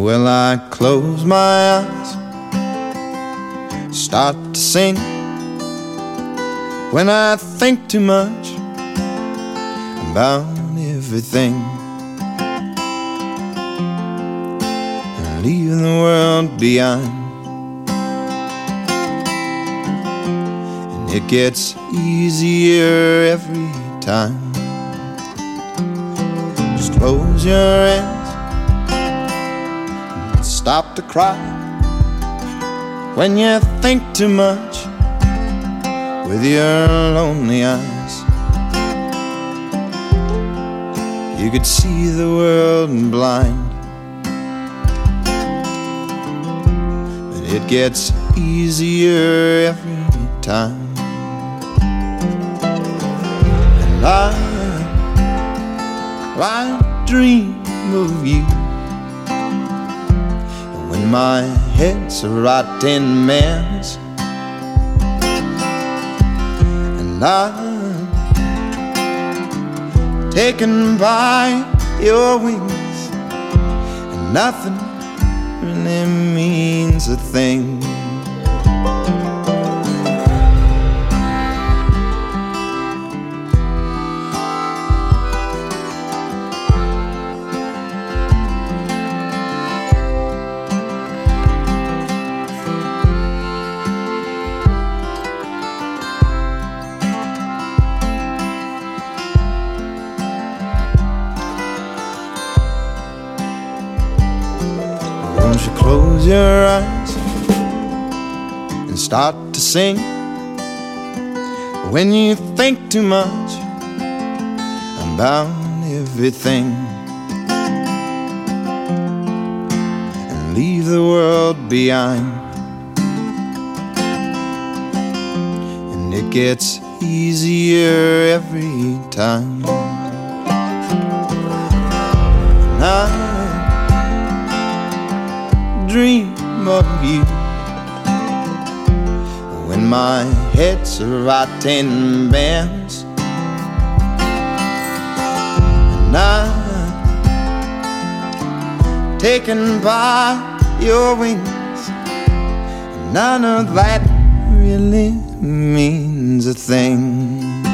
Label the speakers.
Speaker 1: Well, I close my eyes, start to sing. When I think too much about everything, and leave the world behind. And it gets easier every time. Just close your eyes stop to cry when you think too much with your lonely eyes. You could see the world blind, but it gets easier every time. And I, I dream of you. And my head's a rotten mess, and I'm taken by your wings, and nothing really means a thing. Won't you close your eyes and start to sing? When you think too much about everything and leave the world behind, and it gets easier every time. Dream of you. When my head's a rotten mess and I'm taken by your wings none of that really means a thing